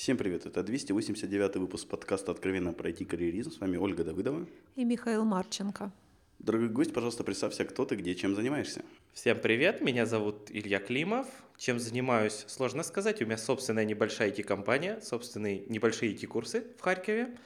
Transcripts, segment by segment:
Всем привет, это 289 выпуск подкаста «Откровенно пройти карьеризм». С вами Ольга Давыдова. И Михаил Марченко. Дорогой гость, пожалуйста, представься, кто ты, где, чем занимаешься. Всем привет, меня зовут Илья Климов. Чем занимаюсь, сложно сказать. У меня собственная небольшая IT-компания, собственные небольшие IT-курсы в Харькове.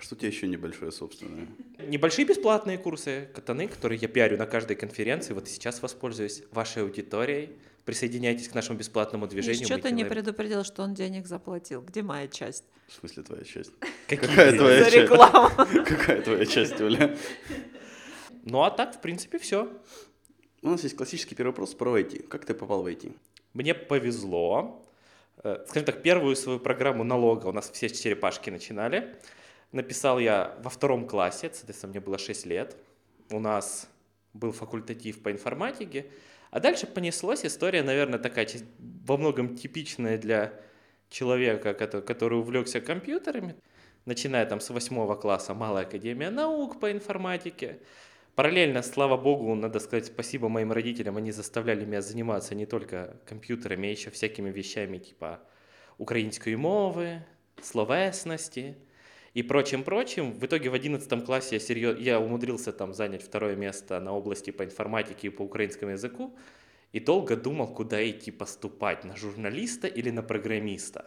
А что у тебя еще небольшое собственное? Небольшие бесплатные курсы катаны, которые я пиарю на каждой конференции. Вот и сейчас воспользуюсь вашей аудиторией. Присоединяйтесь к нашему бесплатному движению. Что ты не предупредил, что он денег заплатил? Где моя часть? В смысле твоя часть? Какая твоя За рекламу. Какая твоя часть, Оля? Ну а так, в принципе, все. У нас есть классический первый вопрос про IT. Как ты попал в IT? Мне повезло. Э, скажем так, первую свою программу налога у нас все черепашки начинали. Написал я во втором классе, соответственно, мне было 6 лет. У нас был факультатив по информатике. А дальше понеслась история, наверное, такая во многом типичная для человека, который, который увлекся компьютерами. Начиная там с восьмого класса Малая Академия Наук по информатике. Параллельно, слава богу, надо сказать спасибо моим родителям, они заставляли меня заниматься не только компьютерами, а еще всякими вещами типа украинской мовы, словесности и прочим-прочим. В итоге в 11 классе я, серьез... я умудрился там занять второе место на области по информатике и по украинскому языку и долго думал, куда идти поступать, на журналиста или на программиста.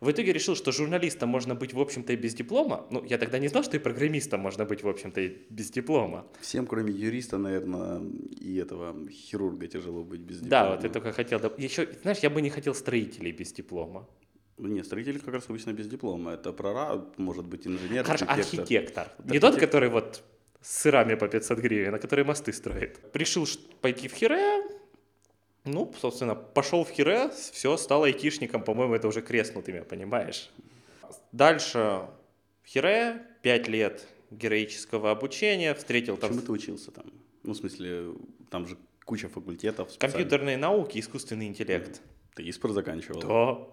В итоге решил, что журналистом можно быть, в общем-то, и без диплома. Ну, я тогда не знал, что и программистом можно быть, в общем-то, и без диплома. Всем, кроме юриста, наверное, и этого хирурга тяжело быть без диплома. Да, вот я только хотел... Еще, знаешь, я бы не хотел строителей без диплома. Ну, нет, строитель как раз обычно без диплома. Это прораб, может быть, инженер, Хорошо, архитектор. архитектор. Не тот, который вот с сырами по 500 гривен, а который мосты строит. Решил ш- пойти в Хире, ну, собственно, пошел в Хире, все, стал айтишником, по-моему, это уже креснутыми, понимаешь? Дальше в Хире, 5 лет героического обучения, встретил там Чему ты учился там? Ну, в смысле, там же куча факультетов. компьютерные науки, искусственный интеллект. Ты ИСПР заканчивал? Да,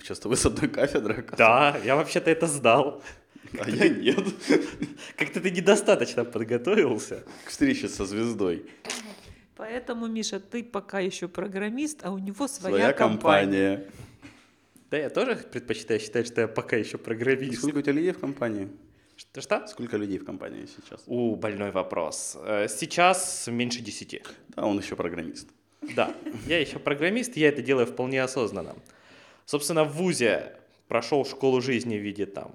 Сейчас вы с одной кафедры, да, я вообще-то это сдал. А я нет. Как-то ты недостаточно подготовился. К встрече со звездой. Поэтому, Миша, ты пока еще программист, а у него своя, Своя компания. компания. Да, я тоже предпочитаю считать, что я пока еще программист. Сколько у тебя людей в компании? Что? что? Сколько людей в компании сейчас? У, больной вопрос. Э, Сейчас меньше десяти. Да, он еще программист. Да, я еще программист, я это делаю вполне осознанно. Собственно, в ВУЗе прошел школу жизни в виде там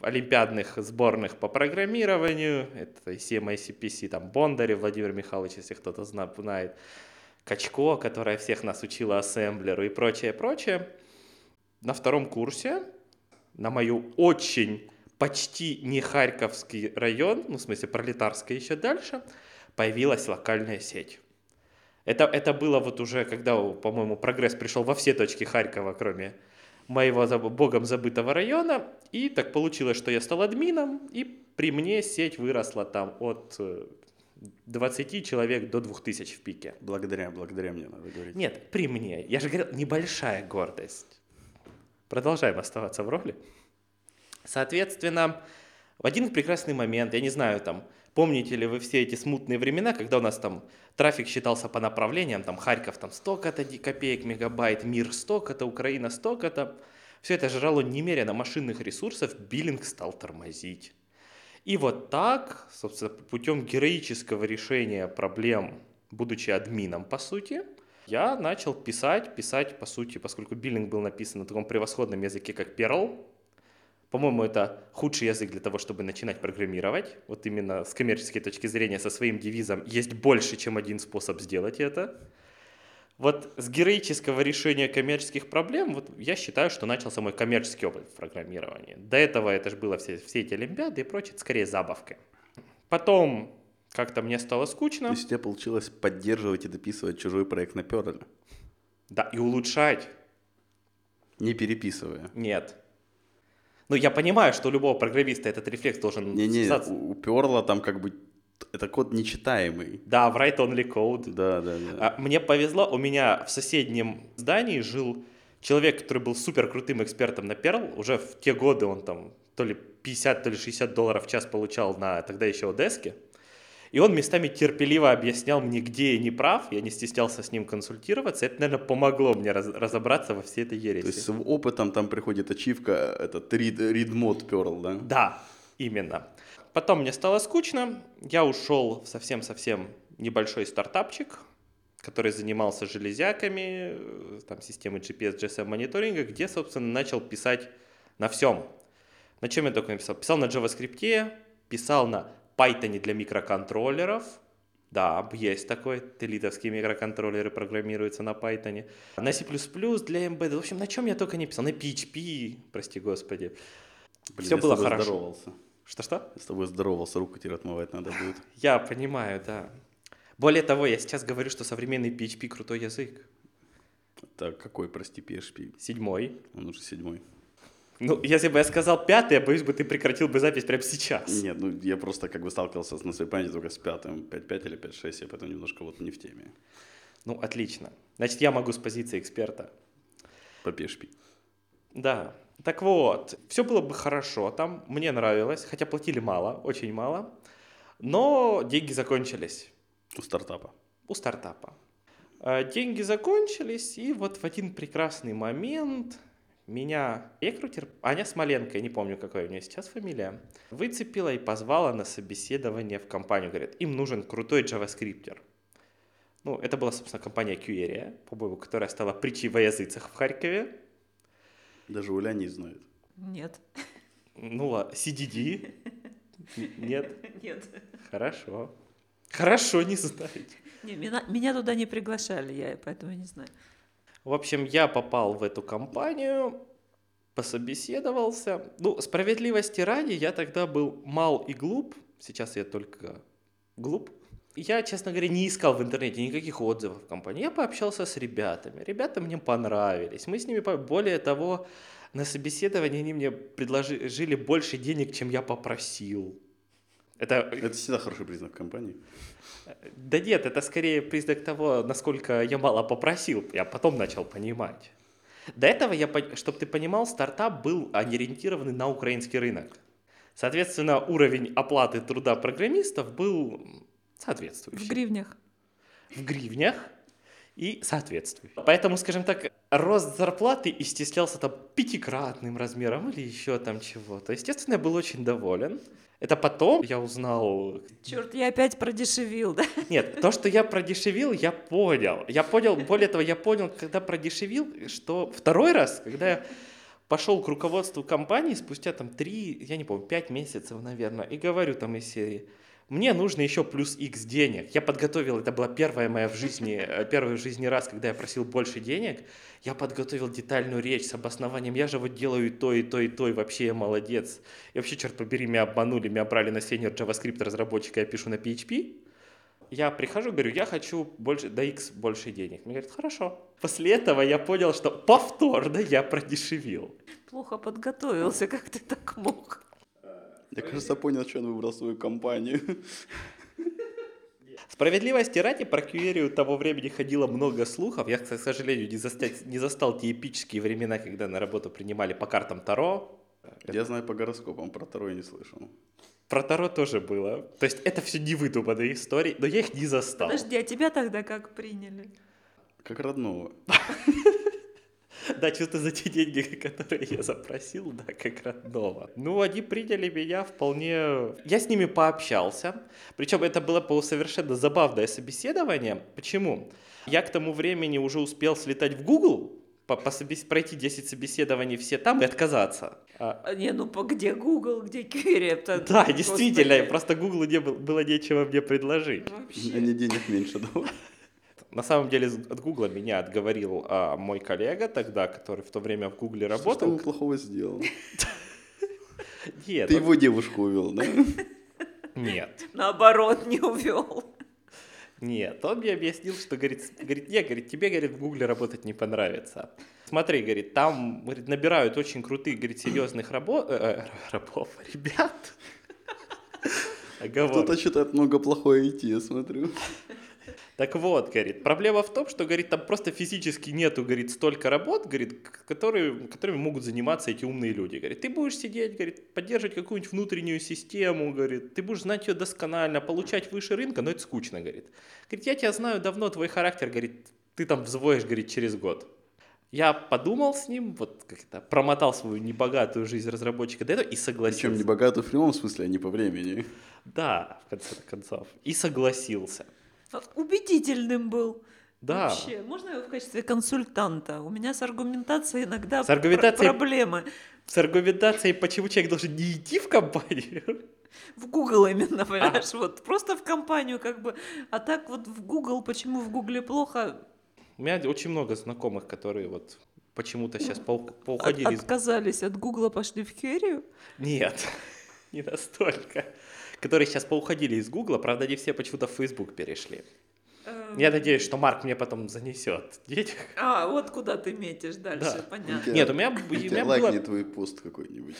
олимпиадных сборных по программированию. Это ICM, ICPC, там Бондарев Владимир Михайлович, если кто-то зна- знает. Качко, которая всех нас учила ассемблеру и прочее, прочее. На втором курсе на мою очень почти не Харьковский район, ну, в смысле, пролетарский еще дальше, появилась локальная сеть. Это, это было вот уже, когда, по-моему, прогресс пришел во все точки Харькова, кроме моего богом забытого района. И так получилось, что я стал админом, и при мне сеть выросла там от э, 20 человек до 2000 в пике. Благодаря, благодаря мне надо говорить. Нет, при мне. Я же говорил, небольшая гордость. Продолжаем оставаться в роли. Соответственно, в один прекрасный момент, я не знаю, там, помните ли вы все эти смутные времена, когда у нас там трафик считался по направлениям, там Харьков там столько-то копеек мегабайт, мир столько-то, Украина столько-то. Все это жрало немерено машинных ресурсов, биллинг стал тормозить. И вот так, собственно, путем героического решения проблем, будучи админом, по сути, я начал писать, писать, по сути, поскольку биллинг был написан на таком превосходном языке, как Perl. По-моему, это худший язык для того, чтобы начинать программировать. Вот именно с коммерческой точки зрения, со своим девизом «есть больше, чем один способ сделать это». Вот с героического решения коммерческих проблем, вот я считаю, что начался мой коммерческий опыт в программировании. До этого это же было все, все эти олимпиады и прочее, это скорее забавкой. Потом как-то мне стало То скучно. есть у тебя получилось поддерживать и дописывать чужой проект на Perl, Да, и улучшать. не переписывая. Нет. Ну, я понимаю, что у любого программиста этот рефлекс должен Не-не, у, у Perl там как бы это код нечитаемый. Да, в write-only code. Да, да, да. А, Мне повезло, у меня в соседнем здании жил человек, который был супер крутым экспертом на Perl. Уже в те годы он там то ли 50, то ли 60 долларов в час получал на тогда еще Одеске. И он местами терпеливо объяснял мне, где я не прав, я не стеснялся с ним консультироваться. Это, наверное, помогло мне раз- разобраться во всей этой ереси. То есть с опытом там приходит ачивка, этот read, read mode Perl, да? Да, именно. Потом мне стало скучно, я ушел в совсем-совсем небольшой стартапчик, который занимался железяками, там, системой GPS, GSM мониторинга, где, собственно, начал писать на всем. На чем я только написал? Писал на JavaScript, писал на Python для микроконтроллеров, да, есть такой, телитовские микроконтроллеры программируются на Python. На C++ для Embedded, в общем, на чем я только не писал, на PHP, прости господи. Блин, Всё я с было тобой хорошо. здоровался. Что-что? Я с тобой здоровался, руку теперь отмывать надо будет. Я понимаю, да. Более того, я сейчас говорю, что современный PHP крутой язык. Так, какой, прости, PHP? Седьмой. Он уже седьмой. Ну, если бы я сказал пятый, я боюсь бы, ты прекратил бы запись прямо сейчас. Нет, ну я просто как бы сталкивался на своей памяти только с пятым, 5.5 или 5.6, я поэтому немножко вот не в теме Ну, отлично. Значит, я могу с позиции эксперта. по PHP. Да. Так вот, все было бы хорошо там, мне нравилось, хотя платили мало, очень мало, но деньги закончились У стартапа. у стартапа. А, Деньги закончились, и вот в один прекрасный момент меня рекрутер, Аня Смоленко, я не помню, какая у нее сейчас фамилия, выцепила и позвала на собеседование в компанию. Говорит, им нужен крутой джаваскриптер. Ну, это была, собственно, компания Qeria, по-моему, которая стала притчей во языцах в Харькове. Даже Уля не знает. Нет. Ну, ла- CDD. Нет? Нет. Хорошо. Хорошо, не знаете. Не, меня, меня туда не приглашали, я поэтому не знаю. В общем, я попал в эту компанию, пособеседовался. Ну, справедливости ради, я тогда был мал и глуп. Сейчас я только глуп. Я, честно говоря, не искал в интернете никаких отзывов в компании. Я пообщался с ребятами. Ребята мне понравились. Мы с ними, более того, на собеседовании они мне предложили больше денег, чем я попросил. Это Это всегда хороший признак компании. да нет, это скорее признак того, насколько я мало попросил. Я потом начал понимать. До этого, я, чтобы ты понимал, стартап был ориентированный на украинский рынок. Соответственно, уровень оплаты труда программистов был В соответствующий. гривнях. В гривнях и соответствующий. Поэтому, скажем так, рост зарплаты исчислялся там пятикратным размером или еще там чего-то. Естественно, я был очень доволен. Это потом я узнал, Черт, я опять продешевил, да? нет, то, что я продешевил, я понял. Я понял, более того, я понял, когда продешевил, что второй раз, когда я пошел к руководству компании спустя там три, я не помню, пять месяцев, наверное, и говорю там из серии, мне нужно еще плюс X денег. Я подготовил, это была первая моя в жизни, э, первый в жизни раз, когда я просил больше денег, я подготовил детальную речь с обоснованием, я же вот делаю и то, и то, и то, и вообще я молодец. И вообще, черт побери, меня обманули, меня брали на сеньор JavaScript разработчика, я пишу на PHP. Я прихожу, говорю, я хочу больше, до X больше денег. Мне говорят, хорошо. После этого я понял, что повторно я продешевил. Плохо подготовился, как ты так мог? Я, кажется, понял, что он выбрал свою компанию. Справедливости ради, про Кьюерию того времени ходило много слухов. Я, к сожалению, не, застать- не застал те эпические времена, когда на работу принимали по картам Таро. Я знаю по гороскопам, про второй не слышал. Про Таро тоже было. То есть это все невыдуманные истории, но я их не застал. Подожди, а тебя тогда как приняли? Как родного. Да, чисто за те деньги, которые я запросил, да, как родного. Ну, они приняли меня вполне... Я с ними пообщался. Причем это было по совершенно забавное собеседование. Почему? Я к тому времени уже успел слетать в Google, по- пройти 10 собеседований все там и отказаться. А, А, Не, ну по где Google, где Кюри? да, действительно, просто Google не был, было нечего мне предложить. Вообще. Они денег меньше давали. На самом деле от Google меня отговорил а, мой коллега тогда, который в то время в Гугле Что работал. он плохого сделал? Нет, Ты его девушку увел, да? нет. Наоборот, не увел. Нет, он мне объяснил, что, говорит, говорит, не, говорит, тебе, говорит, в Гугле работать не понравится. Смотри, говорит, там, говорит, набирают очень крутых, говорит, серьезных рабо... э, э, рабов, ребят. Кто-то считает много плохое идти, я смотрю. Так вот, говорит, проблема в том, что, говорит, там просто физически нету, говорит, столько работ, говорит, которые, которыми могут заниматься эти умные люди. Говорит, ты будешь сидеть, говорит, поддерживать какую-нибудь внутреннюю систему, говорит, ты будешь знать ее досконально, получать выше рынка, но это скучно, говорит. Говорит, я тебя знаю давно, твой характер, говорит, ты там взвоешь, говорит, через год. Я подумал с ним, вот как-то промотал свою небогатую жизнь разработчика до этого и согласился. Причем не богатый в прямом смысле, а не по времени. Да, в конце концов. И согласился. А, Убедительным был. Да. Вообще, можно его в качестве консультанта? У меня с аргументацией иногда С аргументацией- пр- проблемы. С аргументацией, почему человек должен не идти в компанию. В Google именно, понимаешь? Вот просто в компанию как бы. А так вот в Google, почему в Гугле плохо? У меня очень много знакомых, которые вот почему-то сейчас От- поуходили из... отказались от Гугла, пошли в Керию? Нет, не настолько. Которые сейчас поуходили из Гугла, правда, не все почему-то в Facebook перешли. Эм, Я надеюсь, что Марк мне потом занесет денег. А, вот куда ты метишь дальше, Да. понятно. Нет, у меня, у меня было... твой пост какой-нибудь.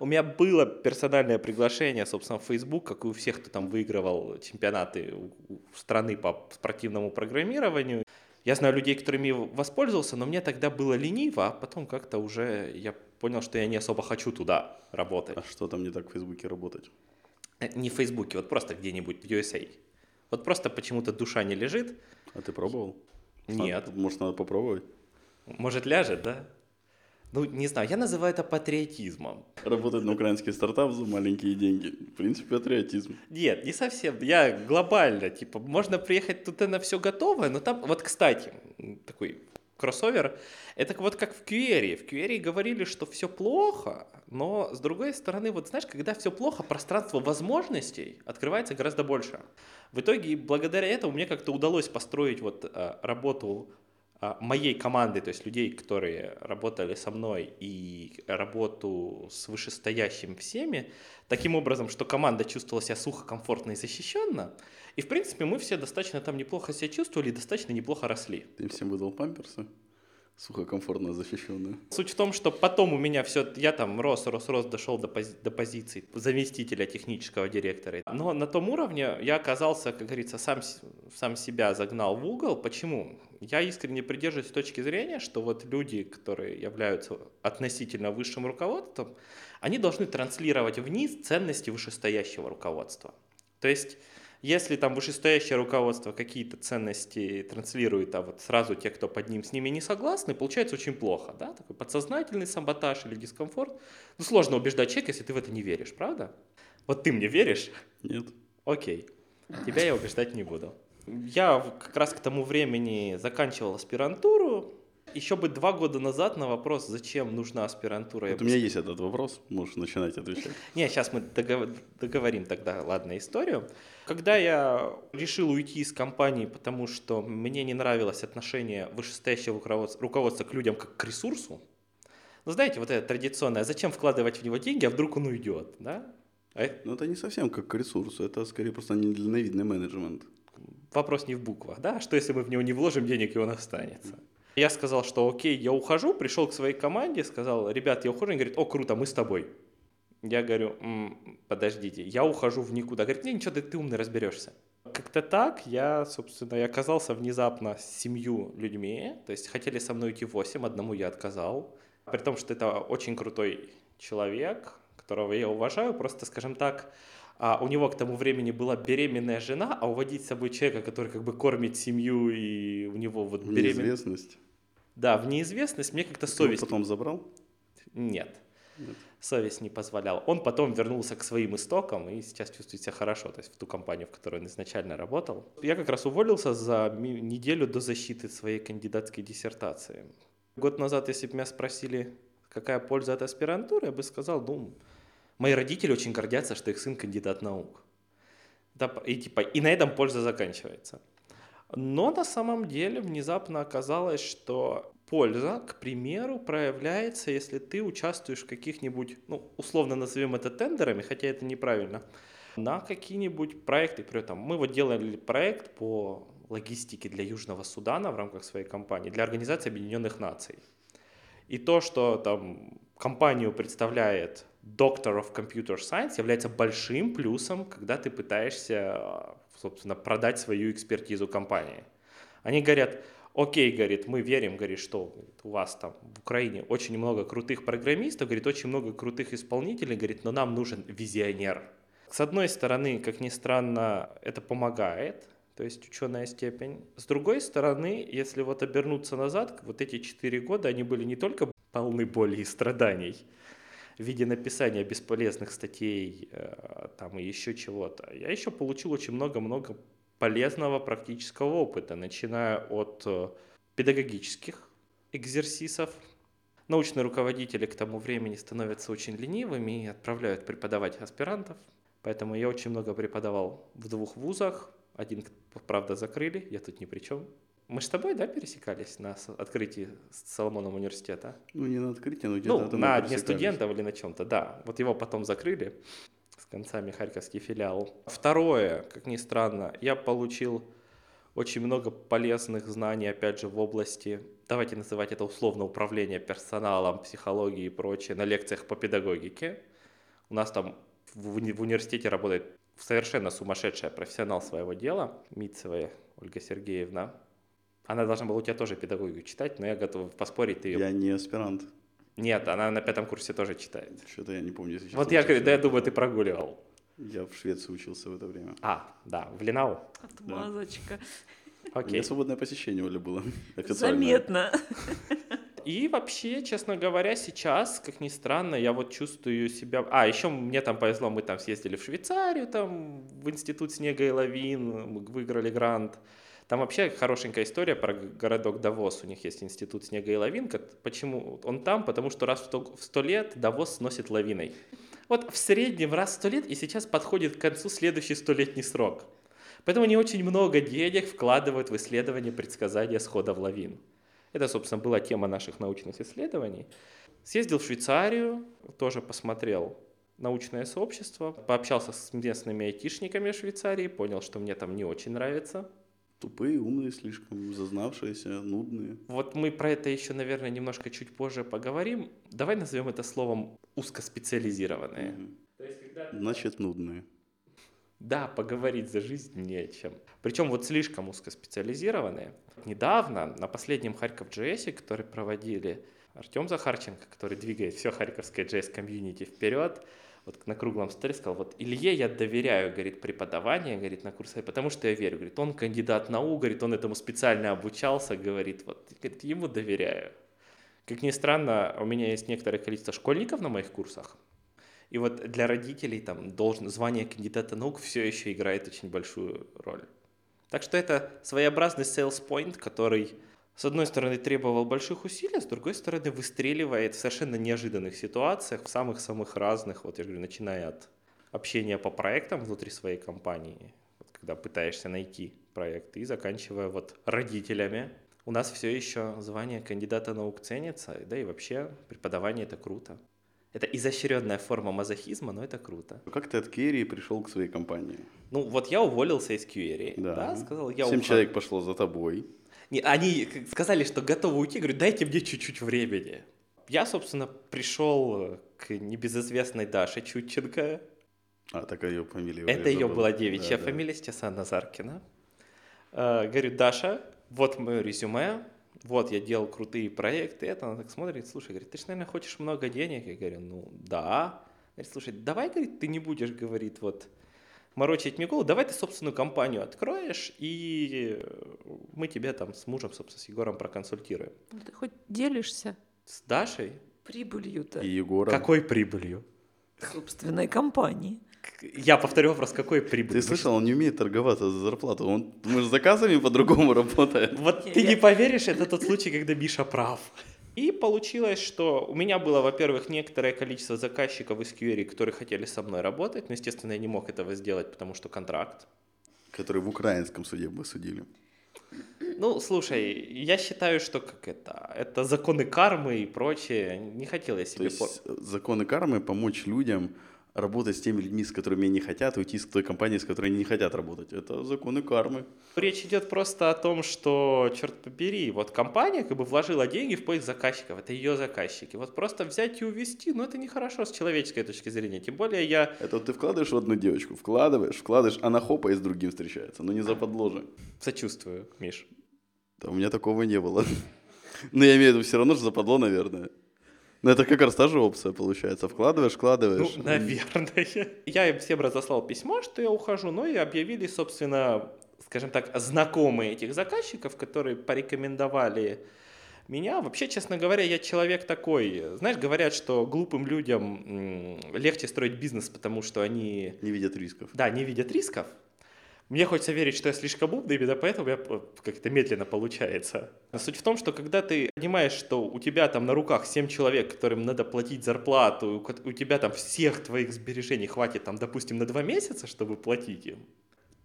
У меня было персональное приглашение, собственно, в Facebook, как и у всех, кто там выигрывал чемпионаты страны по спортивному программированию. Я знаю людей, которыми воспользовался, но мне тогда было лениво, а потом как-то уже я понял, что я не особо хочу туда работать. А что там не так в Фейсбуке работать? Э, Не в Фейсбуке, вот просто где-нибудь в USA. Вот просто почему-то душа не лежит. А ты пробовал? Нет. Надо- может, надо попробовать? Может, ляжет, да? Ну, не знаю, я называю это патриотизмом. Работать на украинский стартап за маленькие деньги. В принципе, патриотизм. Нет, не совсем. Я глобально, типа, можно приехать туда на все готовое, но там, вот, кстати, такой кроссовер, это вот как в QRI. В QRI говорили, что все плохо, но с другой стороны, вот знаешь, когда все плохо, пространство возможностей открывается гораздо больше. В итоге, благодаря этому мне как-то удалось построить вот э, работу а, моей команды, то есть людей, которые работали со мной, и работу с вышестоящим всеми, таким образом, что команда чувствовала себя сухо, комфортно и защищенно. И, в принципе, мы все достаточно там неплохо себя чувствовали и достаточно неплохо росли. Ты всем выдал памперсы? Сухо, комфортно защищенные. Суть в том, что потом у меня все, я там рос, рос, рос, дошел до, пози- до позиции заместителя технического директора. Но на том уровне я оказался, как говорится, сам, сам себя загнал в угол. Почему? Я искренне придерживаюсь точки зрения, что вот люди, которые являются относительно высшим руководством, они должны транслировать вниз ценности вышестоящего руководства. То есть если там вышестоящее руководство какие-то ценности транслирует, а вот сразу те, кто под ним с ними не согласны, получается очень плохо, да, такой подсознательный саботаж или дискомфорт. Ну, сложно убеждать человека, если ты в это не веришь, правда? Вот ты мне веришь? Нет? Окей, тебя я убеждать не буду. Я как раз к тому времени заканчивал аспирантуру. Еще бы два года назад на вопрос, зачем нужна аспирантура, Вот у меня есть этот вопрос, можешь начинать отвечать. не, сейчас мы догов- договорим тогда, ладно, историю. Когда я решил уйти из компании, потому что мне не нравилось отношение вышестоящего руководства, к людям как к ресурсу, ну, знаете, вот это традиционное, зачем вкладывать в него деньги, а вдруг он уйдет, да? А Но это не совсем как к ресурсу, это скорее просто недальновидный менеджмент. вопрос не в буквах, да? Что если мы в него не вложим денег, и он останется? Я сказал, что окей, я ухожу, пришел к своей команде, сказал, ребят, я ухожу, они говорят, о, круто, мы с тобой. Я говорю, «М, подождите, я ухожу в никуда. Говорит, не, ничего, ты, ты умный, разберешься. Как-то так я, собственно, я оказался внезапно с семью людьми, то есть хотели со мной уйти восемь, одному я отказал. При том, что это очень крутой человек, которого я уважаю, просто, скажем так, а у него к тому времени была беременная жена, а уводить с собой человека, который как бы кормит семью и у него вот неизвестность. Да, в неизвестность мне как-то Ты совесть... потом забрал? Нет. Нет. Совесть не позволяла. Он потом вернулся к своим истокам и сейчас чувствует себя хорошо, то есть в ту компанию, в которой он изначально работал. Я как раз уволился за неделю до защиты своей кандидатской диссертации. Год назад, если бы меня спросили, какая польза от аспирантуры, я бы сказал, ну, мои родители очень гордятся, что их сын кандидат наук. Да, и, типа, и на этом польза заканчивается. Но на самом деле внезапно оказалось, что польза, к примеру, проявляется, если ты участвуешь в каких-нибудь, ну, условно назовем это тендерами, хотя это неправильно, на какие-нибудь проекты. При этом мы вот делали проект по логистике для Южного Судана в рамках своей компании, для Организации Объединенных Наций. И то, что там компанию представляет Doctor of Computer Science, является большим плюсом, когда ты пытаешься э, собственно, продать свою экспертизу компании. Они говорят, окей, говорит, мы верим, говорит, что у вас там в Украине очень много крутых программистов, говорит, очень много крутых исполнителей, говорит, но нам нужен визионер. С одной стороны, как ни странно, это помогает, то есть ученая степень. С другой стороны, если вот обернуться назад, вот эти четыре года, они были не только полны боли и страданий в виде написания бесполезных статей э, там и еще чего-то. Я еще получил очень много-много полезного практического опыта, начиная от э, педагогических экзерсисов. Научные руководители к тому времени становятся очень ленивыми и отправляют преподавать аспирантов. Поэтому я очень много преподавал в двух вузах. Один, правда, закрыли, я тут ни при чем. Мы с тобой, да, пересекались на открытии Соломоном университета? Ну, не на открытии, но где-то Ну, там на Дне студентов или на чем-то, да. Вот его потом закрыли с концами Харьковский филиал. Второе, как ни странно, я получил очень много полезных знаний, опять же, в области, давайте называть это условно управление персоналом, психологии и прочее, на лекциях по педагогике. У нас там в, уни- в университете работает совершенно сумасшедшая профессионал своего дела, Митцевая Ольга Сергеевна. Она должна была у тебя тоже педагогику читать, но я готов поспорить, ты ее Я не аспирант. нет, она на пятом курсе тоже читает. Что-то я не помню, если честно. Вот я говорю, да я думаю, ты прогуливал. Я в Швеции учился в это время. А, да, в Ленау. Отмазочка. У Окей. меня свободное посещение, Оля, было. Заметно. И вообще, честно говоря, сейчас, как ни странно, я вот чувствую себя... А, еще мне там повезло, мы там съездили в Швейцарию, там в Институт снега и лавин, мы выиграли грант. Там вообще хорошенькая история про городок Давос. У них есть Институт снега и лавин. Как, почему он там? Потому что раз в сто, в лет Давос сносит лавиной. Вот в среднем раз в сто лет, и сейчас подходит к концу следующий столетний срок. Поэтому они очень много денег вкладывают в исследование предсказания сходов лавин. Это, собственно, была тема наших научных исследований. Съездил в Швейцарию, тоже посмотрел научное сообщество, пообщался с местными айтишниками Швейцарии, понял, что мне там не очень нравится. Тупые, умные слишком, зазнавшиеся, нудные. Вот мы про это еще, наверное, немножко чуть позже поговорим. Давай назовем это словом узкоспециализированные. Мгм. Значит, нудные. Да, поговорить за жизнь не о чем. Причем вот слишком узкоспециализированные. Недавно на последнем Харьков JS, который проводили Артем Захарченко, который двигает все харьковское JS комьюнити вперед, вот на круглом столе сказал, вот Илье я доверяю, говорит, преподавание, говорит, на курсе, потому что я верю, говорит, он кандидат наук, говорит, он этому специально обучался, говорит, вот, говорит, ему доверяю. Как ни странно, у меня есть некоторое количество школьников на моих курсах, и вот для родителей там должен, звание кандидата наук все еще играет очень большую роль. Так что это своеобразный sales point, который, с одной стороны, требовал больших усилий, а с другой стороны, выстреливает в совершенно неожиданных ситуациях, в самых-самых разных, вот я говорю, начиная от общения по проектам внутри своей компании, вот когда пытаешься найти проект, и заканчивая вот родителями. У нас все еще звание кандидата наук ценится, да и вообще преподавание это круто. Это изощренная форма мазохизма, но это круто. Как ты от Керри пришел к своей компании? Ну, вот я уволился из QRA, да, Да. сказал, я Семь ухожу. человек пошло за тобой. Не, они сказали, что готовы уйти, говорю, дайте мне чуть-чуть времени. Я, собственно, пришел к небезызвестной Даше Чутченко. А, так ее фамилия. Это ее была девичья Да, да. фамилия, Стесан Назаркина. Э, говорю, Даша, вот мое резюме, вот я делал крутые проекты. Это она так смотрит, слушай, говорит, ты же, наверное, хочешь много денег? Я говорю, ну да. Говорит, слушай, давай, говорит, ты не будешь, говорит, вот морочить мне голову, давай ты собственную компанию откроешь, и мы тебя там с мужем, собственно, с Егором проконсультируем. Ну, Ты хоть делишься С Дашей? прибылью-то И Егора. Какой прибылью? собственной компании. Я повторю вопрос, какой прибылью? Ты слышал, он не умеет торговаться за зарплату. Он, мы же заказами по-другому работает. Вот ты не поверишь, это тот случай, когда Миша прав. И получилось, что у меня было, во-первых, некоторое количество заказчиков из QRI, которые хотели со мной работать, но, естественно, я не мог этого сделать, потому что контракт. Который в украинском суде бы судили. Ну, слушай, я считаю, что как это, это законы кармы и прочее. Не хотел я То себе... есть пор- законы кармы помочь людям работать с теми людьми, с которыми они хотят, уйти с той компании, с которой они не хотят работать. Это законы кармы. Речь идет просто о том, что, черт побери, вот компания как бы вложила деньги в поиск заказчиков, это ее заказчики. Вот просто взять и увести, ну это нехорошо с человеческой точки зрения. Тем более я... Это вот ты вкладываешь в одну девочку, вкладываешь, вкладываешь, она хопа и с другим встречается, но не за подложе. Сочувствую, Миш. Да у меня такого не было. Но я имею в виду все равно же западло, наверное. Ну, это как раз та же опция получается. Вкладываешь, вкладываешь. Ну, наверное. Я им всем разослал письмо, что я ухожу, но и объявили, собственно, скажем так, знакомые этих заказчиков, которые порекомендовали меня. Вообще, честно говоря, я человек такой. Знаешь, говорят, что глупым людям легче строить бизнес, потому что они... Не видят рисков. Да, не видят рисков. Мне хочется верить, что я слишком умный, именно поэтому у меня как-то медленно получается. Но суть в том, что когда ты понимаешь, что у тебя там на руках 7 человек, которым надо платить зарплату, у тебя там всех твоих сбережений хватит, там, допустим, на 2 месяца, чтобы платить им,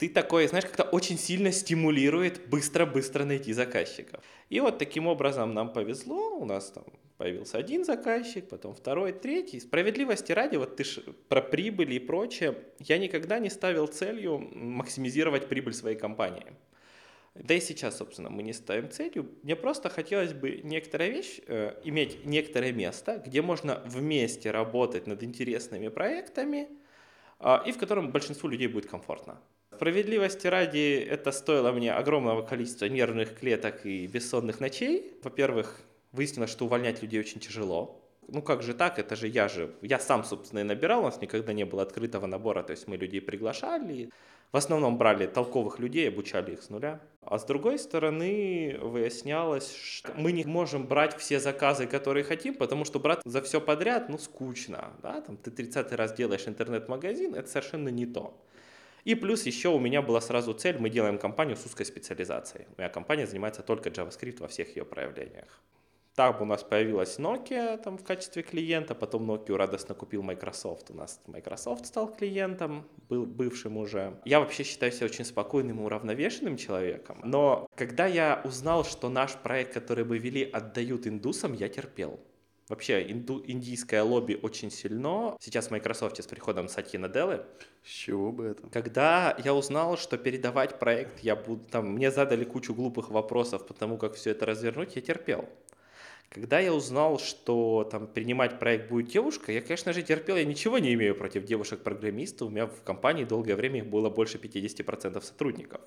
ты такой, знаешь, как-то очень сильно стимулирует быстро-быстро найти заказчиков. И вот таким образом нам повезло, у нас там появился один заказчик, потом второй, третий. Справедливости ради, вот ты ж про прибыль и прочее, я никогда не ставил целью максимизировать прибыль своей компании. Да и сейчас, собственно, мы не ставим целью. Мне просто хотелось бы некоторая вещь, э, иметь некоторое место, где можно вместе работать над интересными проектами, э, и в котором большинству людей будет комфортно. Справедливости ради, это стоило мне огромного количества нервных клеток и бессонных ночей. Во-первых, Выяснилось, что увольнять людей очень тяжело. Ну как же так, это же я же, я сам, собственно, и набирал, у нас никогда не было открытого набора, то есть мы людей приглашали, в основном брали толковых людей, обучали их с нуля. А с другой стороны, выяснялось, что мы не можем брать все заказы, которые хотим, потому что брать за все подряд, ну, скучно. Да? Там, ты 30 раз делаешь интернет-магазин, это совершенно не то. И плюс еще у меня была сразу цель, мы делаем компанию с узкой специализацией. Моя компания занимается только JavaScript во всех ее проявлениях. Там у нас появилась Nokia там, в качестве клиента, потом Nokia радостно купил Microsoft. У нас Microsoft стал клиентом, был бывшим уже. Я вообще считаю себя очень спокойным и уравновешенным человеком. Но когда я узнал, что наш проект, который мы вели, отдают индусам, я терпел. Вообще, инду, индийское лобби очень сильно. Сейчас в Microsoft с приходом Сати Наделы. С чего бы это? Когда я узнал, что передавать проект я буду... Там, мне задали кучу глупых вопросов по тому, как все это развернуть, я терпел. Когда я узнал, что там принимать проект будет девушка, я, конечно же, терпел, я ничего не имею против девушек-программистов. У меня в компании долгое время их было больше 50% сотрудников.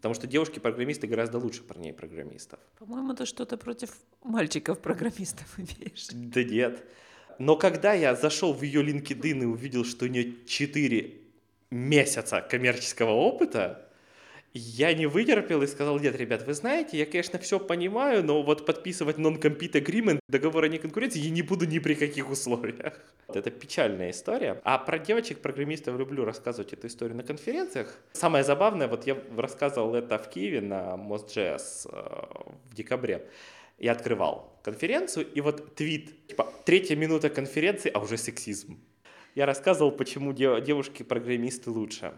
Потому что девушки-программисты гораздо лучше парней-программистов. По-моему, ты что-то против мальчиков-программистов имеешь. Да нет. Но когда я зашел в ее LinkedIn и увидел, что у нее 4 месяца коммерческого опыта, я не вытерпел и сказал, нет, ребят, вы знаете, я, конечно, все понимаю, но вот подписывать non-compete agreement, договор о неконкуренции, я не буду ни при каких условиях. Это печальная история. А про девочек-программистов люблю рассказывать эту историю на конференциях. Самое забавное, вот я рассказывал это в Киеве на Most.js э, в декабре. Я открывал конференцию, и вот твит, типа, третья минута конференции, а уже сексизм. Я рассказывал, почему девушки-программисты лучше.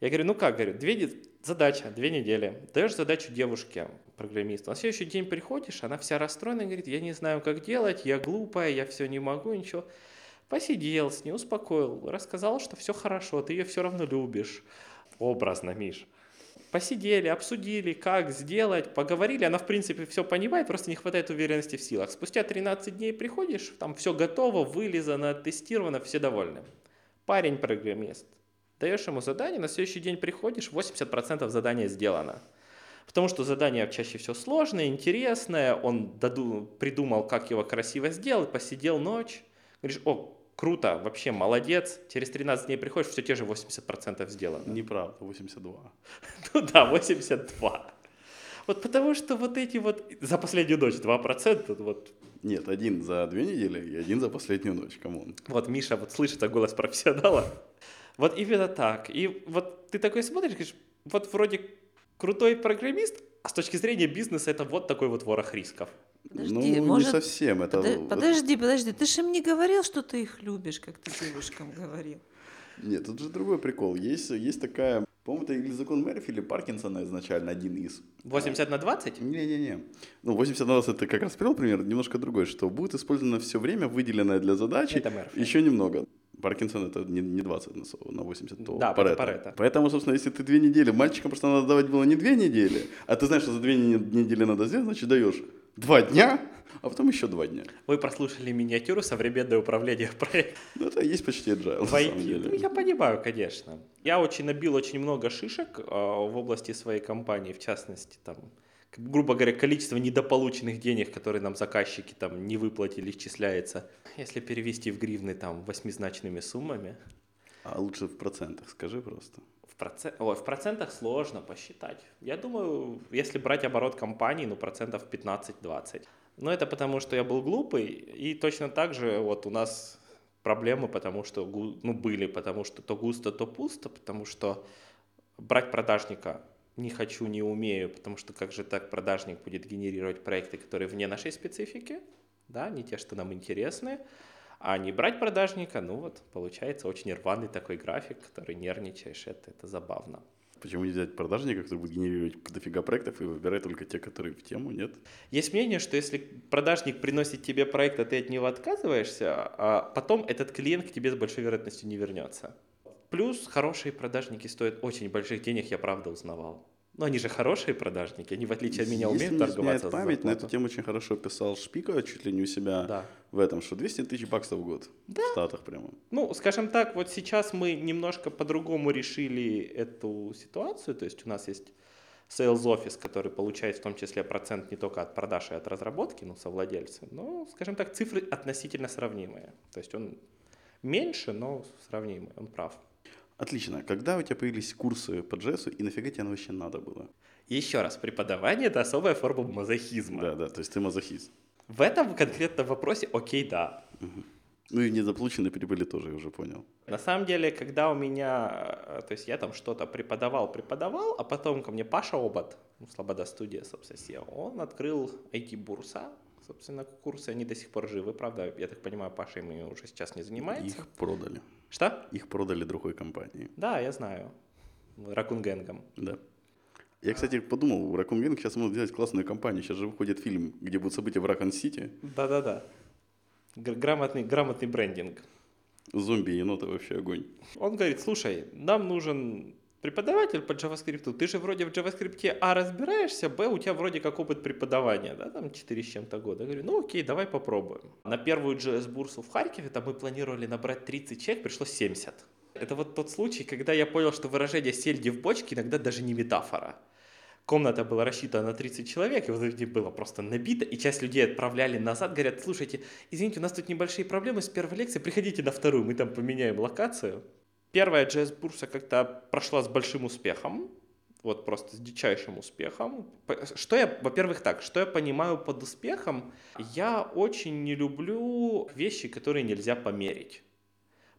Я говорю, ну как, говорю, две, задача, две недели. Даешь задачу девушке, программисту. На следующий день приходишь, она вся расстроена, говорит, я не знаю, как делать, я глупая, я все не могу, ничего. Посидел с ней, успокоил, рассказал, что все хорошо, ты ее все равно любишь. Образно, Миш. Посидели, обсудили, как сделать, поговорили. Она, в принципе, все понимает, просто не хватает уверенности в силах. Спустя 13 дней приходишь, там все готово, вылизано, тестировано, все довольны. Парень программист, Даешь ему задание, на следующий день приходишь, 80% задания сделано. Потому что задание чаще всего сложное, интересное, он доду, придумал, как его красиво сделать, посидел ночь. Говоришь, о, круто, вообще молодец. Через 13 дней приходишь, все те же 80% сделано. Неправда, 82. ну да, 82. Вот потому что вот эти вот за последнюю ночь 2%, вот нет, один за две недели и один за последнюю ночь, come on. Вот Миша вот слышит а голос профессионала. Вот именно так. И вот ты такой смотришь, говоришь, вот вроде крутой программист, а с точки зрения бизнеса это вот такой вот ворох рисков. Подожди, ну, может, не совсем. Это, подожди, подожди, подожди, ты же им не говорил, что ты их любишь, как ты девушкам говорил. Нет, тут же другой прикол. Есть, есть такая, по-моему, это или закон Мерфи, или Паркинсона изначально один из. 80 на 20? Не-не-не. Ну, 80 на 20 это как раз привел пример, немножко другой, что будет использовано все время, выделенное для задачи, Это Мерфи. еще немного. Паркинсон это не, не 20 на, на 80, то Да, Паретто. Паретто. Поэтому, собственно, если ты две недели, мальчикам просто надо давать было не две недели, а ты знаешь, что за две не- недели надо сделать, значит даешь два дня, а потом еще два дня. Вы прослушали миниатюру «Современное управление проектом». Ну, это есть почти agile, на в самом деле. Ну, я понимаю, конечно. Я очень набил очень много шишек а, в области своей компании, в частности, там, грубо говоря, количество недополученных денег, которые нам заказчики там не выплатили, исчисляется. Если перевести в гривны там восьмизначными суммами, А лучше в процентах, скажи просто. в, процент... Ой, в процентах сложно посчитать. Я думаю, если брать оборот компании, ну, процентов 15-20. Но это потому, что я был глупый, и точно так же вот у нас проблемы, потому что, ну, были, потому что то густо, то пусто, потому что брать продажника не хочу, не умею, потому что как же так продажник будет генерировать проекты, которые вне нашей специфики, да, не те, что нам интересны, а не брать продажника, ну вот, получается очень рваный такой график, который нервничаешь, это, это забавно. Почему не взять продажника, который будет генерировать дофига проектов и выбирать только те, которые в тему, нет? Есть мнение, что если продажник приносит тебе проект, а ты от него отказываешься, а потом этот клиент к тебе с большой вероятностью не вернется. Плюс хорошие продажники стоят очень больших денег, я правда узнавал. Но они же хорошие продажники, они в отличие от меня Если умеют не торговаться. память, на эту тему очень хорошо писал Шпика, чуть ли не у себя Да. в этом, что 200 тысяч баксов в год в Штатах прямо. Ну, скажем так, вот сейчас мы немножко по-другому решили эту ситуацию. То есть у нас есть sales office, который получает в том числе процент не только от продаж и от разработки, ну, совладельцы, но, скажем так, цифры относительно сравнимые. То есть он меньше, но сравнимый, он прав. Отлично. Когда у тебя появились курсы по джессу, и нафига тебе оно вообще надо было? Еще раз, преподавание – это особая форма мазохизма. Да, да, то есть ты мазохист. В этом конкретном вопросе окей, да. Ну и недополученные прибыли тоже, я уже понял. На самом деле, когда у меня, э, то есть я там что-то преподавал, преподавал, а потом ко мне Паша Обат, ну, Слобода студия, собственно, SEO, он открыл IT-бурса, собственно, курсы, они до сих пор живы, правда, я так понимаю, Паша ими уже сейчас не занимается. Их продали. Что? Их продали другой компании. Да, я знаю. Ракунгенгом. Да. Я, кстати, подумал, Gang сейчас могут сделать классную компанию. Сейчас же выходит фильм, где будут события в Ракон-Сити. Да-да-да. Гр- Грамотный, грамотный брендинг. Зомби-еноты вообще огонь. Он говорит, слушай, нам нужен преподаватель по JavaScript. Ты же вроде в JavaScript А разбираешься, Б у тебя вроде как опыт преподавания, да, там 4 с чем-то года. Я говорю, ну окей, давай попробуем. На первую JS-бурсу в Харькове там мы планировали набрать 30 человек, пришло 70. Это вот тот случай, когда я понял, что выражение «сельди в бочке» иногда даже не метафора. Комната была рассчитана на 30 человек, и вот это было просто набито, и часть людей отправляли назад, говорят, слушайте, извините, у нас тут небольшие проблемы с первой лекции, приходите на вторую, мы там поменяем локацию. Первая JS-бурса как-то прошла с большим успехом, вот просто с дичайшим успехом. Что я, во-первых, так, что я понимаю под успехом, я очень не люблю вещи, которые нельзя померить.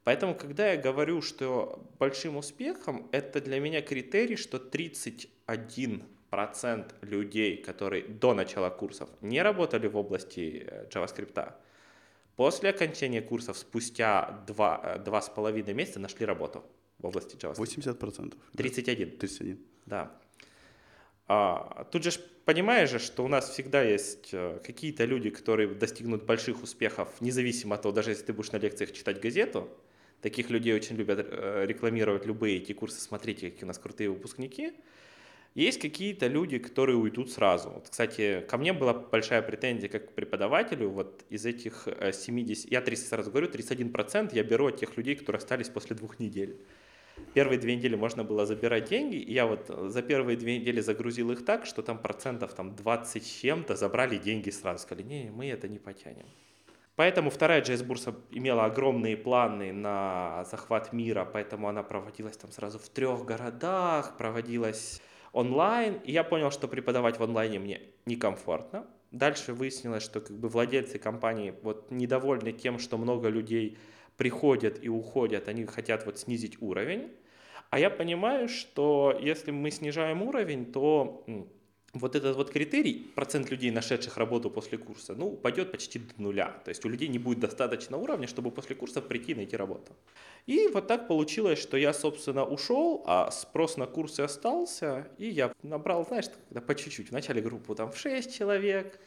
Поэтому, когда я говорю, что большим успехом, это для меня критерий, что 31% людей, которые до начала курсов не работали в области э, JavaScript, после окончания курсов спустя два, э, два с половиной месяца нашли работу в области JavaScript. 80%. 31. 31. Да. А, тут же понимаешь же, что у нас всегда есть э, какие-то люди, которые достигнут больших успехов, независимо от того, даже если ты будешь на лекциях читать газету. Таких людей очень любят э, рекламировать любые эти курсы. Смотрите, какие у нас крутые выпускники. Есть какие-то люди, которые уйдут сразу. Вот, кстати, ко мне была большая претензия как к преподавателю. Вот из этих э, 70, я 30 сразу говорю, 31% я беру от тех людей, которые остались после двух недель. Первые две недели можно было забирать деньги, и я вот э, за первые две недели загрузил их так, что там процентов там 20 с чем-то забрали деньги сразу, сказали, не, мы это не потянем. Поэтому вторая JS-бурса имела огромные планы на захват мира, поэтому она проводилась там сразу в трех городах, проводилась онлайн, и я понял, что преподавать в онлайне мне некомфортно. Дальше выяснилось, что как бы владельцы компании вот недовольны тем, что много людей приходят и уходят, они хотят вот снизить уровень. А я понимаю, что если мы снижаем уровень, то вот этот вот критерий, процент людей, нашедших работу после курса, ну, упадет почти до нуля. То есть у людей не будет достаточно уровня, чтобы после курса прийти и найти работу. И вот так получилось, что я, собственно, ушел, а спрос на курсы остался, и я набрал, знаешь, когда по чуть-чуть. Вначале группу там в 6 человек,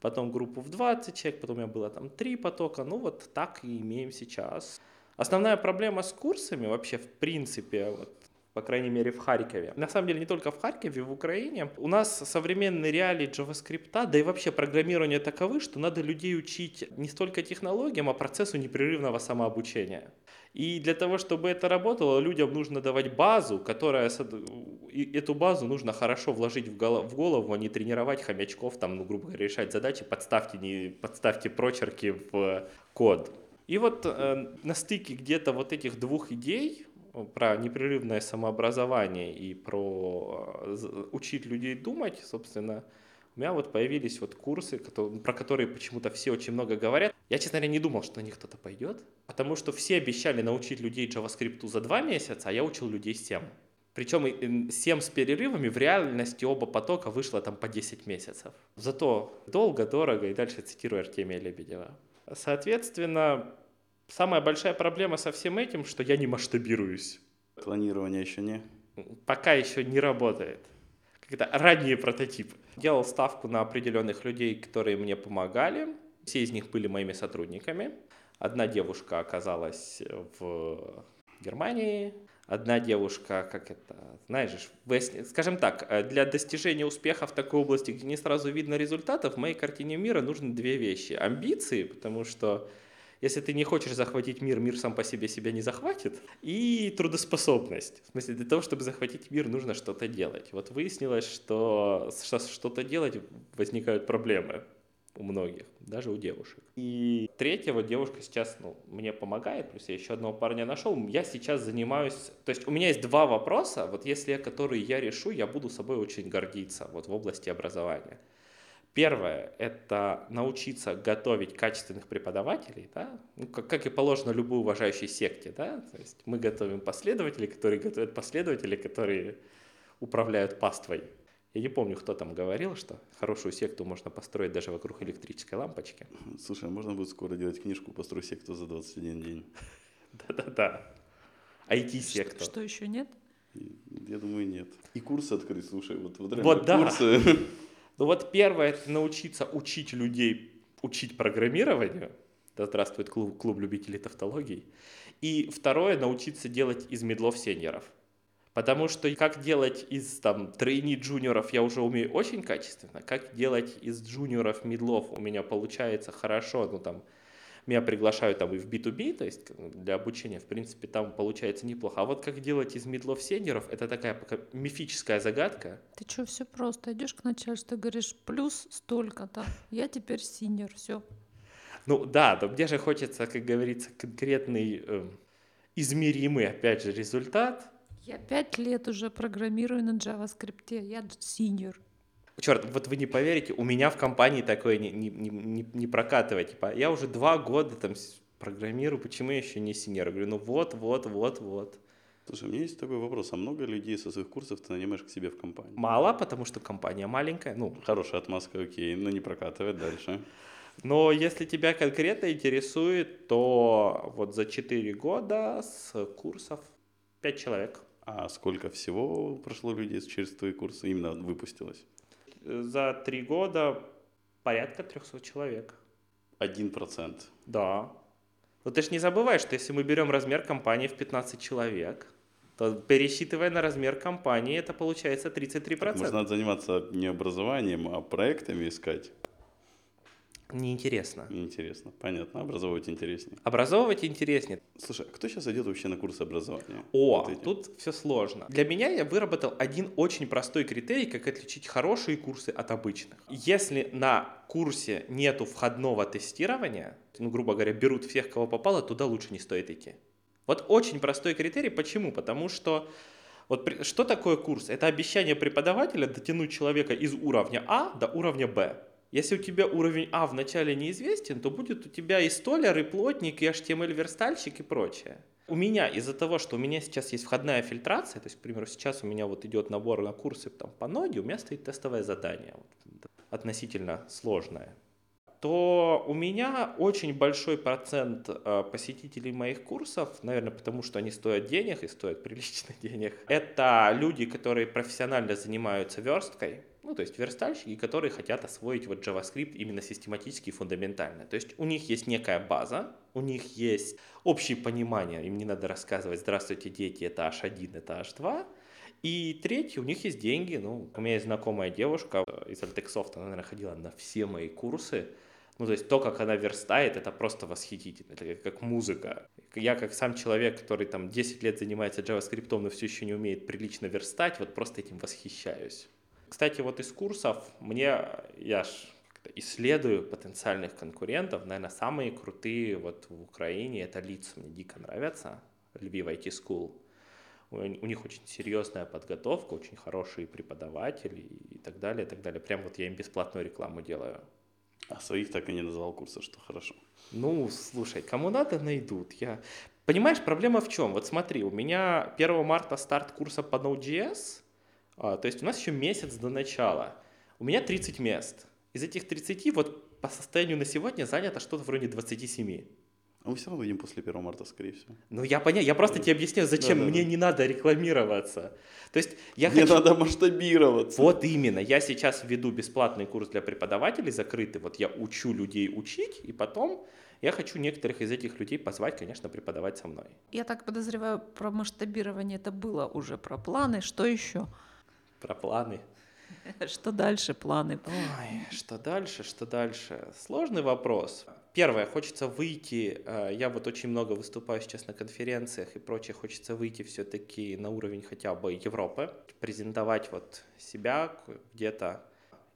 потом группу в 20 человек, потом у меня было там 3 потока. Ну вот так и имеем сейчас. Основная проблема с курсами вообще в принципе, вот, по крайней мере в Харькове. На самом деле не только в Харькове, в Украине. У нас современные реалии JavaScript, да и вообще программирование таковы, что надо людей учить не столько технологиям, а процессу непрерывного самообучения. И для того, чтобы это работало, людям нужно давать базу, которая... Эту базу нужно хорошо вложить в голову, в голову а не тренировать хомячков, там, ну, грубо говоря, решать задачи, подставьте, не, подставьте прочерки в код. И вот э, на стыке где-то вот этих двух идей про непрерывное самообразование и про э, учить людей думать, собственно, у меня вот появились вот курсы, про которые почему-то все очень много говорят. Я, честно говоря, не думал, что на них кто-то пойдет, потому что все обещали научить людей JavaScript за два месяца, а я учил людей 7. Причем 7 с перерывами, в реальности оба потока вышло там по 10 месяцев. Зато долго, дорого, и дальше цитирую Артемия Лебедева. Соответственно, самая большая проблема со всем этим, что я не масштабируюсь. Клонирование еще не? Пока еще не работает. Как-то ранние прототипы. Делал ставку на определенных людей, которые мне помогали. Все из них были моими сотрудниками. Одна девушка оказалась в Германии, одна девушка, как это, знаешь, скажем так, для достижения успеха в такой области, где не сразу видно результатов, в моей картине мира нужны две вещи. Амбиции, потому что если ты не хочешь захватить мир, мир сам по себе себя не захватит. И трудоспособность. В смысле, для того, чтобы захватить мир, нужно что-то делать. Вот выяснилось, что что-то делать возникают проблемы у многих, даже у девушек. И третья вот девушка сейчас ну, мне помогает, плюс я еще одного парня нашел. Я сейчас занимаюсь, то есть у меня есть два вопроса, вот если которые я решу, я буду собой очень гордиться вот в области образования. Первое – это научиться готовить качественных преподавателей, да? ну, как, как и положено любой уважающей секте. Да? То есть мы готовим последователей, которые готовят последователей, которые управляют паствой. Я не помню, кто там говорил, что хорошую секту можно построить даже вокруг электрической лампочки. Слушай, а можно будет скоро делать книжку «Построй секту за 21 день»? Да-да-да. IT-секту. Что, что еще нет? Я думаю, нет. И курсы открыть, слушай, вот, вот, вот да. курсы. Ну вот первое, это научиться учить людей, учить программированию. Да здравствует клуб, клуб любителей тавтологий. И второе, научиться делать из медлов сеньоров. Потому что как делать из там трейни джуниоров я уже умею очень качественно, как делать из джуниоров медлов у меня получается хорошо, ну там меня приглашают там и в B2B, то есть для обучения, в принципе, там получается неплохо. А вот как делать из медлов сеньоров, это такая пока мифическая загадка. Ты что, все просто. Идешь к начальству и говоришь, плюс столько-то, я теперь синьор, все. Ну да, но мне же хочется, как говорится, конкретный, э, измеримый, опять же, результат. Я пять лет уже программирую на JavaScript, я синьор. Черт, вот вы не поверите, у меня в компании такое не, не, не, не прокатывает. Типа, я уже два года там программирую, почему я еще не синер? Говорю, ну вот, вот, вот, вот. Слушай, у меня есть такой вопрос. А много людей со своих курсов ты нанимаешь к себе в компанию? Мало, потому что компания маленькая. Ну, Хорошая отмазка, окей, но не прокатывает дальше. Но если тебя конкретно интересует, то вот за 4 года с курсов 5 человек. А сколько всего прошло людей через твои курсы, именно выпустилось? За три года порядка 300 человек. Один процент. Да. Но ты же не забывай, что если мы берем размер компании в 15 человек, то пересчитывая на размер компании, это получается 33%. Так, может, надо заниматься не образованием, а проектами искать. Неинтересно. Неинтересно, понятно. Образовывать интереснее. Образовывать интереснее. Слушай, а кто сейчас идет вообще на курсы образования? О, вот тут все сложно. Для меня я выработал один очень простой критерий, как отличить хорошие курсы от обычных. Если на курсе нету входного тестирования, ну, грубо говоря, берут всех, кого попало, туда лучше не стоит идти. Вот очень простой критерий. Почему? Потому что вот что такое курс? Это обещание преподавателя дотянуть человека из уровня А до уровня Б. Если у тебя уровень А вначале неизвестен, то будет у тебя и столяр, и плотник, и HTML-верстальщик и прочее. У меня из-за того, что у меня сейчас есть входная фильтрация, то есть, к примеру, сейчас у меня вот идет набор на курсы там, по ноге, у меня стоит тестовое задание, вот, относительно сложное, то у меня очень большой процент э, посетителей моих курсов, наверное, потому что они стоят денег и стоят приличных денег, это люди, которые профессионально занимаются версткой, ну, то есть верстальщики, которые хотят освоить вот JavaScript именно систематически и фундаментально. То есть у них есть некая база, у них есть общее понимание, им не надо рассказывать, здравствуйте, дети, это H1, это H2. И третье, у них есть деньги. Ну, у меня есть знакомая девушка из Альтексофт, она, наверное, ходила на все мои курсы. Ну, то есть то, как она верстает, это просто восхитительно. Это как, как музыка. Я, как сам человек, который там 10 лет занимается JavaScript, но все еще не умеет прилично верстать, вот просто этим восхищаюсь. Кстати, вот из курсов мне, я ж исследую потенциальных конкурентов. Наверное, самые крутые вот в Украине это лица, мне дико нравятся. Львив IT School. У, них очень серьезная подготовка, очень хорошие преподаватели и так далее, и так далее. Прям вот я им бесплатную рекламу делаю. А своих так и не назвал курса, что хорошо. Ну, слушай, кому надо, найдут. Я... Понимаешь, проблема в чем? Вот смотри, у меня 1 марта старт курса по Node.js, то есть у нас еще месяц до начала. У меня 30 мест. Из этих 30 вот по состоянию на сегодня занято что-то вроде 27. А мы все равно выйдем после 1 марта, скорее всего. Ну, я понял, я просто тебе объясняю, зачем Да, да, мне да. не надо рекламироваться. То есть я Мне хочу... надо масштабироваться. Вот именно, я сейчас веду бесплатный курс для преподавателей закрытый, вот я учу людей учить, и потом я хочу некоторых из этих людей позвать, конечно, преподавать со мной. Я так подозреваю, про масштабирование это было уже, про планы. Что еще? Про планы. Что дальше планы? Ой, что дальше, что дальше? Сложный вопрос. Первое, хочется выйти, э, я вот очень много выступаю сейчас на конференциях и прочее, хочется выйти все-таки на уровень хотя бы Европы, презентовать вот себя где-то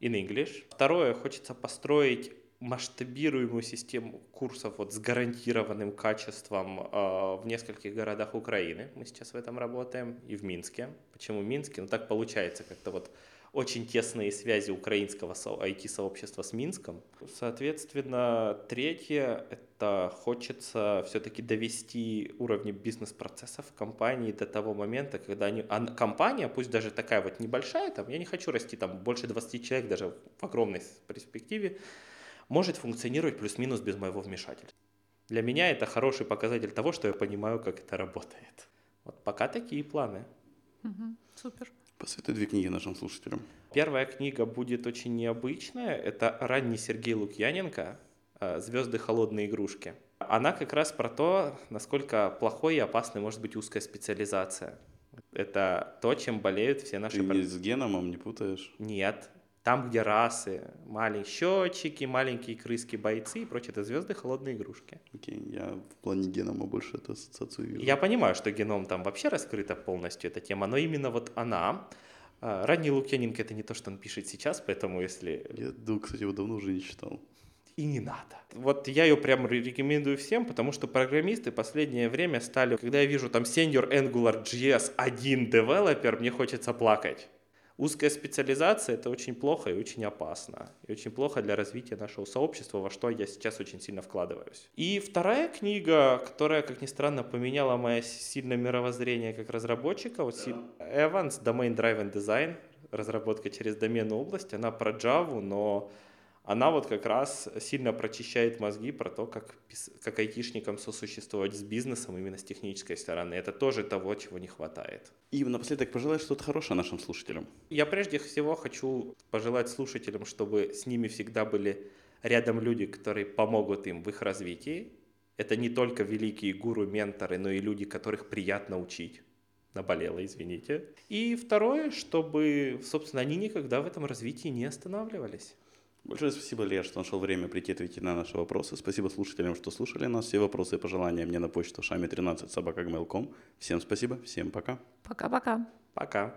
in English. Второе, хочется построить масштабируемую систему курсов вот с гарантированным качеством э, в нескольких городах Украины. Мы сейчас в этом работаем и в Минске. Почему в Минске? Ну так получается как-то вот очень тесные связи украинского со- IT-сообщества с Минском. Соответственно, третье, это хочется все-таки довести уровни бизнес-процессов компании до того момента, когда они, а компания, пусть даже такая вот небольшая, там, я не хочу расти там больше 20 человек даже в огромной перспективе, может функционировать плюс-минус без моего вмешательства. Для меня это хороший показатель того, что я понимаю, как это работает. Вот пока такие планы. Мгм, Супер. Посоветуй две книги нашим слушателям. Первая книга будет очень необычная. Это ранний Сергей Лукьяненко «Звезды холодные игрушки». Она как раз про то, насколько плохой и опасной может быть узкая специализация. Это то, чем болеют все наши... Ты не с Геномом не путаешь? Нет. Там, где расы, маленькие счетчики, маленькие крыски, бойцы и прочее, это звезды холодные игрушки. Окей, я в плане Генома больше эту ассоциацию вижу. Я понимаю, что геном там вообще раскрыта полностью эта тема, но именно вот она. а, Ранний Лукьяненко это не то, что он пишет сейчас, поэтому если Я, да, кстати, его давно уже не читал. и не надо. Вот я ее прям ре- рекомендую всем, потому что программисты последнее время стали, когда я вижу там Senior Angular JS 1 девелопер, мне хочется плакать. Узкая специализация это очень плохо и очень опасно. И очень плохо для развития нашего сообщества, во что я сейчас очень сильно вкладываюсь. И вторая книга, которая, как ни странно, поменяла мое сильное мировоззрение как разработчика, вот Си- Evans, Domain Driven Design, разработка через доменную область, она про Java, но она вот как раз сильно прочищает мозги про то, как, как айтишникам сосуществовать с бизнесом именно с технической стороны. Это тоже того, чего не хватает. И напоследок пожелай что-то хорошее нашим слушателям. Я прежде всего хочу пожелать слушателям, чтобы с ними всегда были рядом люди, которые помогут им в их развитии. Это не только великие гуру, менторы, но и люди, которых приятно учить. Наболело, извините. И второе, чтобы, собственно, они никогда в этом развитии не останавливались. Большое спасибо, Лея, что нашел время прийти ответить на наши вопросы. Спасибо слушателям, что слушали нас. Все вопросы и пожелания мне на почту шами13 собакагmail.com. Всем спасибо, всем пока. Пока-пока. Пока.